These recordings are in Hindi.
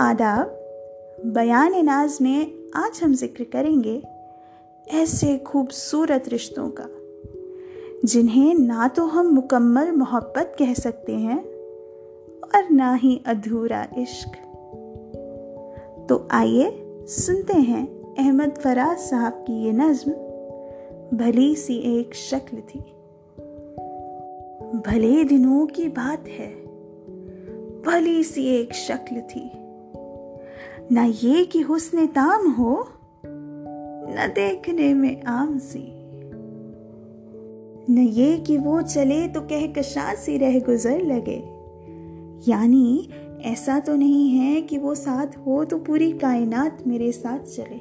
आदाब, बयान नाज में आज हम ज़िक्र करेंगे ऐसे खूबसूरत रिश्तों का, जिन्हें ना तो हम मुकम्मल मोहब्बत कह सकते हैं और ना ही अधूरा इश्क। तो आइए सुनते हैं अहमद फराज साहब की ये नज्म, भली सी एक शक्ल थी। भले दिनों की बात है, भली सी एक शक्ल थी। न ये कि हुस्न ताम हो, न देखने में आम सी न ये कि वो चले तो कह कशा सी रह गुजर लगे। यानी ऐसा तो नहीं है कि वो साथ हो तो पूरी कायनात मेरे साथ चले।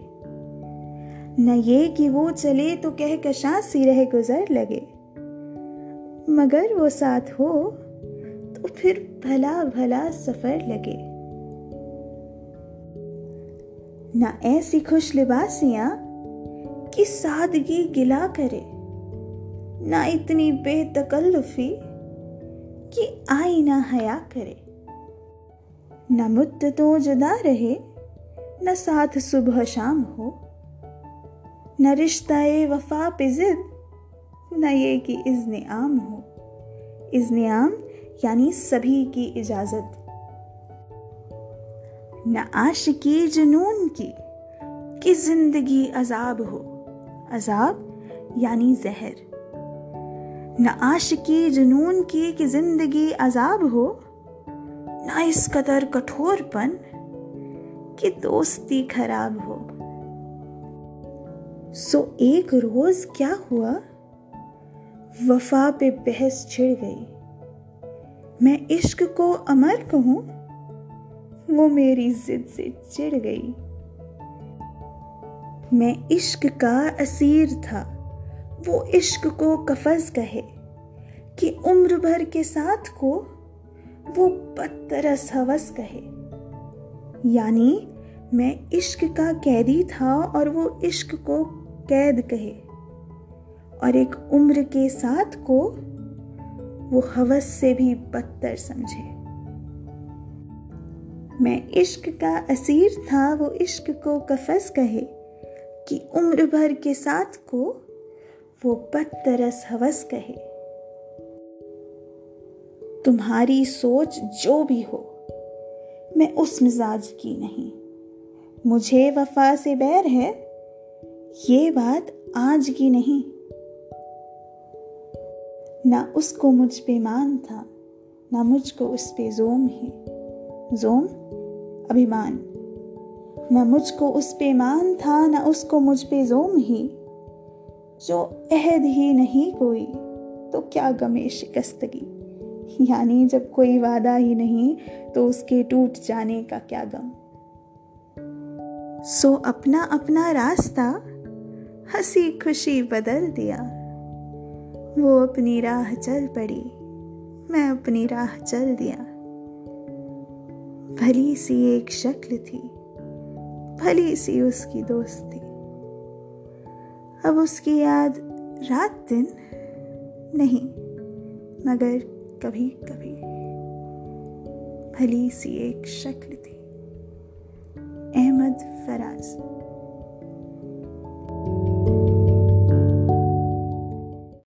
न ये कि वो चले तो कह कशा सी रह गुजर लगे। मगर वो साथ हो तो फिर भला भला सफ़र लगे। न ऐसी खुश लिबासियाँ कि सादगी गिला करे, ना इतनी बेतकल्लुफी कि आई ना हया करे। न मुद्दतों जुदा रहे, न साथ सुबह शाम हो, न रिश्ता ए वफा पे जिद, न ये कि इज़्न आम हो। इज़्न आम यानी सभी की इजाज़त। न आशिकी जुनून की, कि ज़िंदगी अजाब हो। अजाब यानी जहर। न आशिकी जुनून की, कि ज़िंदगी अजाब हो। न इस कदर कठोरपन, कि दोस्ती खराब हो। सो एक रोज क्या हुआ? वफा पे बहस छिड़ गई। मैं इश्क को अमर कहूँ? वो मेरी जिद से चिढ़ गई। मैं इश्क का असीर था। वो इश्क को कफज कहे कि उम्र भर के साथ को वो बदतरस हवस कहे। यानी मैं इश्क का कैदी था और वो इश्क को कैद कहे। और एक उम्र के साथ को वो हवस से भी बदतर समझे। मैं इश्क का असीर था, वो इश्क को कफस कहे कि उम्र भर के साथ को वो बदतरस हवस कहे। तुम्हारी सोच जो भी हो, मैं उस मिजाज की नहीं। मुझे वफा से बैर है, ये बात आज की नहीं। ना उसको मुझ पे मान था, ना मुझको उस पे जोम ही। जोम? अभिमान। न मुझको उस पे मान था, न उसको मुझ पे जोम ही। जो अहद ही नहीं कोई तो क्या गमे शिकस्तगी? यानी जब कोई वादा ही नहीं तो उसके टूट जाने का क्या गम? सो अपना अपना रास्ता, हँसी खुशी बदल दिया। वो अपनी राह चल पड़ी, मैं अपनी राह चल दिया। भली सी एक शक्ल थी, भली सी उसकी दोस्ती। अब उसकी याद रात दिन नहीं, मगर कभी कभी भली सी एक शक्ल थी। अहमद फराज।